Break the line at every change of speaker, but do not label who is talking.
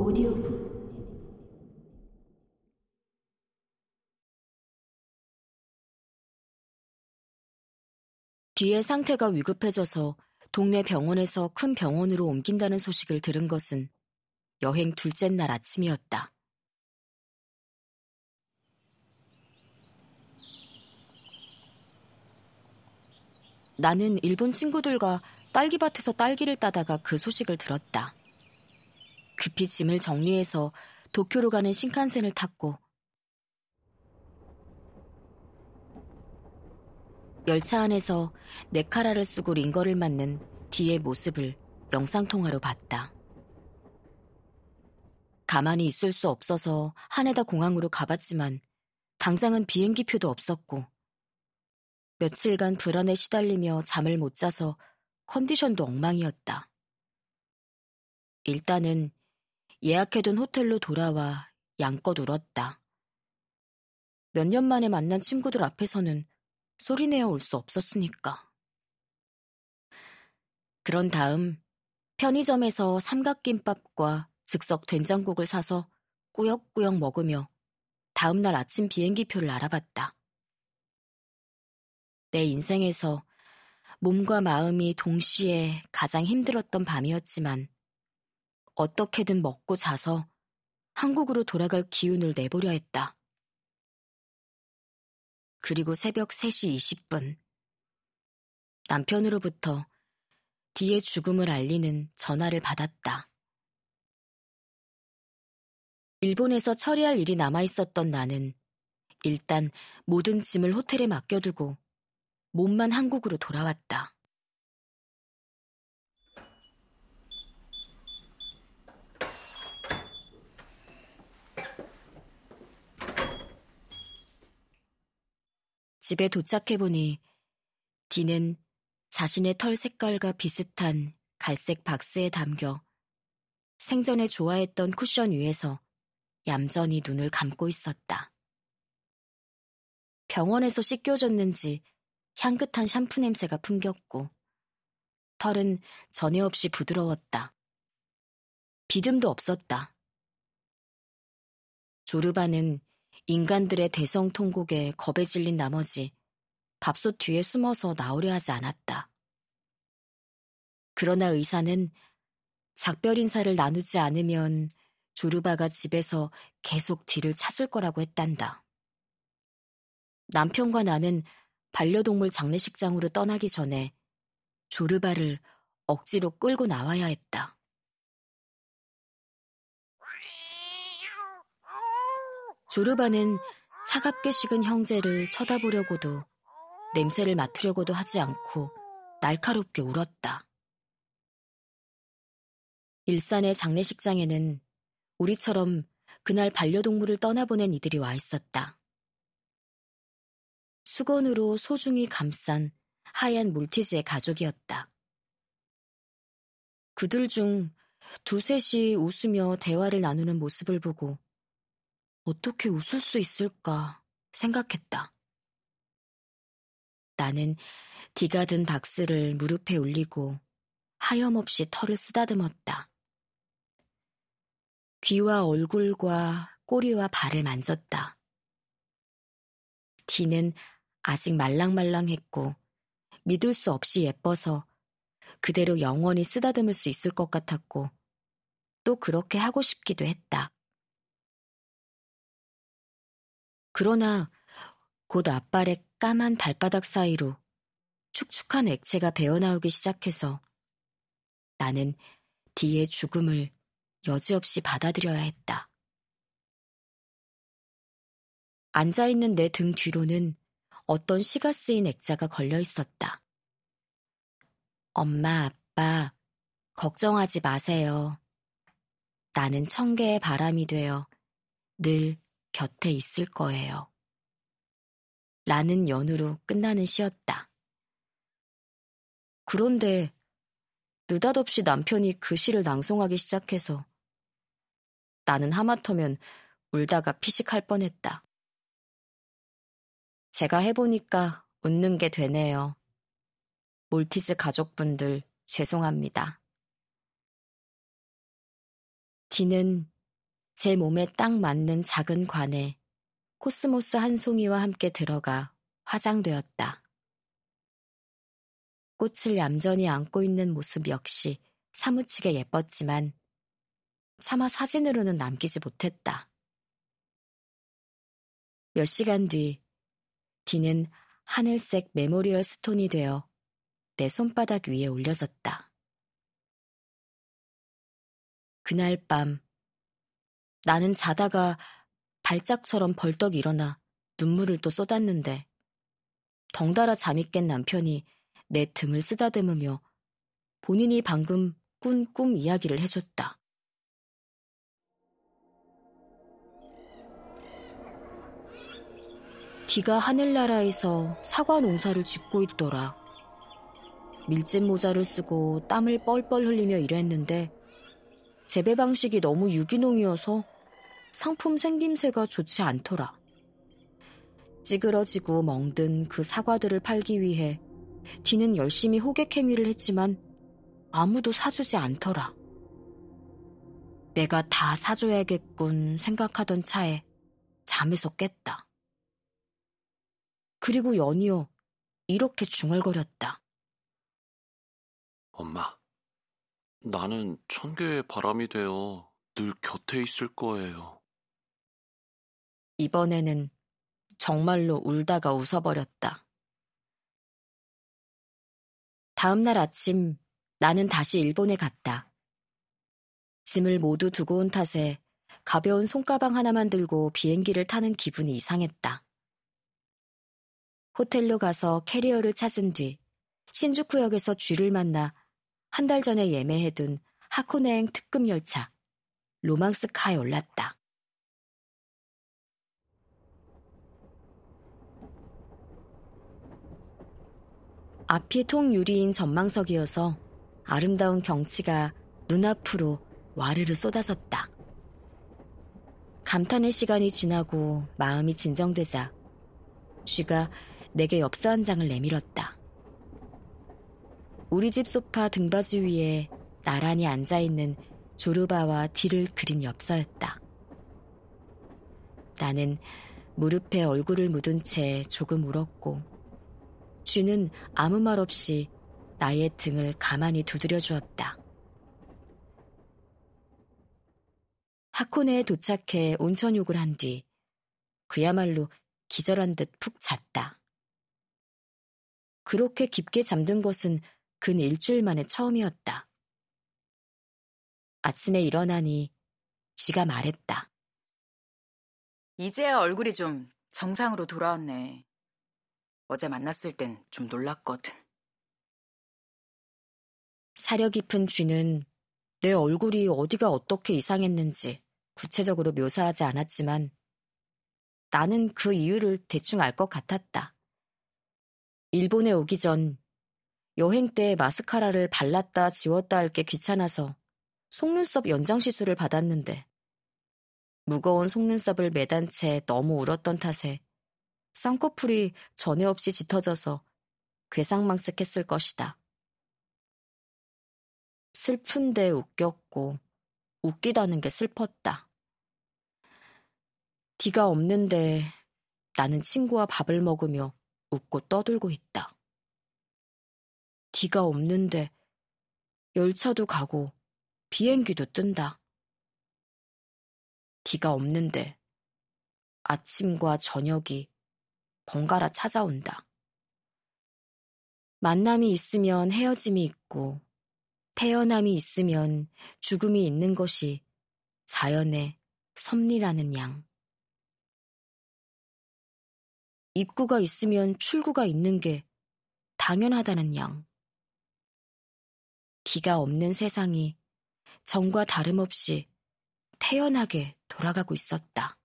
오디오북 뒤에 상태가 위급해져서 동네 병원에서 큰 병원으로 옮긴다는 소식을 들은 것은 여행 둘째 날 아침이었다. 나는 일본 친구들과 딸기밭에서 딸기를 따다가 그 소식을 들었다. 급히 짐을 정리해서 도쿄로 가는 신칸센을 탔고 열차 안에서 내 카라를 쓰고 링거를 맞는 뒤의 모습을 영상통화로 봤다. 가만히 있을 수 없어서 하네다 공항으로 가봤지만 당장은 비행기표도 없었고 며칠간 불안에 시달리며 잠을 못 자서 컨디션도 엉망이었다. 일단은 예약해둔 호텔로 돌아와 양껏 울었다. 몇 년 만에 만난 친구들 앞에서는 소리내어 올 수 없었으니까. 그런 다음 편의점에서 삼각김밥과 즉석 된장국을 사서 꾸역꾸역 먹으며 다음날 아침 비행기표를 알아봤다. 내 인생에서 몸과 마음이 동시에 가장 힘들었던 밤이었지만 어떻게든 먹고 자서 한국으로 돌아갈 기운을 내보려 했다. 그리고 새벽 3시 20분. 남편으로부터 뒤의 죽음을 알리는 전화를 받았다. 일본에서 처리할 일이 남아 있었던 나는 일단 모든 짐을 호텔에 맡겨두고 몸만 한국으로 돌아왔다. 집에 도착해보니 디는 자신의 털 색깔과 비슷한 갈색 박스에 담겨 생전에 좋아했던 쿠션 위에서 얌전히 눈을 감고 있었다. 병원에서 씻겨졌는지 향긋한 샴푸 냄새가 풍겼고 털은 전혀 없이 부드러웠다. 비듬도 없었다. 조르바는 인간들의 대성통곡에 겁에 질린 나머지 밥솥 뒤에 숨어서 나오려 하지 않았다. 그러나 의사는 작별 인사를 나누지 않으면 조르바가 집에서 계속 뒤를 찾을 거라고 했단다. 남편과 나는 반려동물 장례식장으로 떠나기 전에 조르바를 억지로 끌고 나와야 했다. 조르바는 차갑게 식은 형제를 쳐다보려고도 냄새를 맡으려고도 하지 않고 날카롭게 울었다. 일산의 장례식장에는 우리처럼 그날 반려동물을 떠나보낸 이들이 와 있었다. 수건으로 소중히 감싼 하얀 몰티즈의 가족이었다. 그들 중 두셋이 웃으며 대화를 나누는 모습을 보고 어떻게 웃을 수 있을까 생각했다. 나는 디가 든 박스를 무릎에 올리고 하염없이 털을 쓰다듬었다. 귀와 얼굴과 꼬리와 발을 만졌다. 디는 아직 말랑말랑했고 믿을 수 없이 예뻐서 그대로 영원히 쓰다듬을 수 있을 것 같았고 또 그렇게 하고 싶기도 했다. 그러나 곧 앞발의 까만 발바닥 사이로 축축한 액체가 배어나오기 시작해서 나는 뒤의 죽음을 여지없이 받아들여야 했다. 앉아있는 내 등 뒤로는 어떤 시가 쓰인 액자가 걸려 있었다. 엄마, 아빠, 걱정하지 마세요. 나는 청개의 바람이 되어 늘 곁에 있을 거예요. 라는 연으로 끝나는 시였다. 그런데 느닷없이 남편이 그 시를 낭송하기 시작해서 나는 하마터면 울다가 피식할 뻔했다. 제가 해보니까 웃는 게 되네요. 몰티즈 가족분들 죄송합니다. 디는 제 몸에 딱 맞는 작은 관에 코스모스 한 송이와 함께 들어가 화장되었다. 꽃을 얌전히 안고 있는 모습 역시 사무치게 예뻤지만 차마 사진으로는 남기지 못했다. 몇 시간 뒤, 디는 하늘색 memorial stone이 되어 내 손바닥 위에 올려졌다. 그날 밤, 나는 자다가 발작처럼 벌떡 일어나 눈물을 또 쏟았는데, 덩달아 잠이 깬 남편이 내 등을 쓰다듬으며 본인이 방금 꾼 꿈 이야기를 해줬다. 디가 하늘나라에서 사과 농사를 짓고 있더라. 밀짚 모자를 쓰고 땀을 뻘뻘 흘리며 일했는데 재배 방식이 너무 유기농이어서 상품 생김새가 좋지 않더라. 찌그러지고 멍든 그 사과들을 팔기 위해 디는 열심히 호객 행위를 했지만 아무도 사주지 않더라. 내가 다 사줘야겠군 생각하던 차에 잠에서 깼다. 그리고 연이어 이렇게 중얼거렸다.
엄마, 나는 천개의 바람이 되어 늘 곁에 있을 거예요.
이번에는 정말로 울다가 웃어버렸다. 다음 날 아침 나는 다시 일본에 갔다. 짐을 모두 두고 온 탓에 가벼운 손가방 하나만 들고 비행기를 타는 기분이 이상했다. 호텔로 가서 캐리어를 찾은 뒤 신주쿠역에서 쥐를 만나 한 달 전에 예매해둔 하코네행 특급 열차 로망스카에 올랐다. 앞이 통유리인 전망석이어서 아름다운 경치가 눈앞으로 와르르 쏟아졌다. 감탄의 시간이 지나고 마음이 진정되자 쥐가 내게 엽서 한 장을 내밀었다. 우리 집 소파 등받이 위에 나란히 앉아있는 조르바와 뒤를 그린 엽서였다. 나는 무릎에 얼굴을 묻은 채 조금 울었고, 쥐는 아무 말 없이 나의 등을 가만히 두드려 주었다. 하코네에 도착해 온천욕을 한 뒤, 그야말로 기절한 듯 푹 잤다. 그렇게 깊게 잠든 것은 근 일주일 만에 처음이었다. 아침에 일어나니 쥐가 말했다.
이제야 얼굴이 좀 정상으로 돌아왔네. 어제 만났을 땐 좀 놀랐거든.
사려 깊은 쥐는 내 얼굴이 어디가 어떻게 이상했는지 구체적으로 묘사하지 않았지만 나는 그 이유를 대충 알 것 같았다. 일본에 오기 전 여행 때 마스카라를 발랐다 지웠다 할 게 귀찮아서 속눈썹 연장 시술을 받았는데 무거운 속눈썹을 매단 채 너무 울었던 탓에 쌍꺼풀이 전에 없이 짙어져서 괴상망측했을 것이다. 슬픈데 웃겼고 웃기다는 게 슬펐다. 디가 없는데 나는 친구와 밥을 먹으며 웃고 떠들고 있다. 디가 없는데 열차도 가고 비행기도 뜬다. 디가 없는데 아침과 저녁이 번갈아 찾아온다. 만남이 있으면 헤어짐이 있고 태어남이 있으면 죽음이 있는 것이 자연의 섭리라는 양. 입구가 있으면 출구가 있는 게 당연하다는 양. 기가 없는 세상이 전과 다름없이 태연하게 돌아가고 있었다.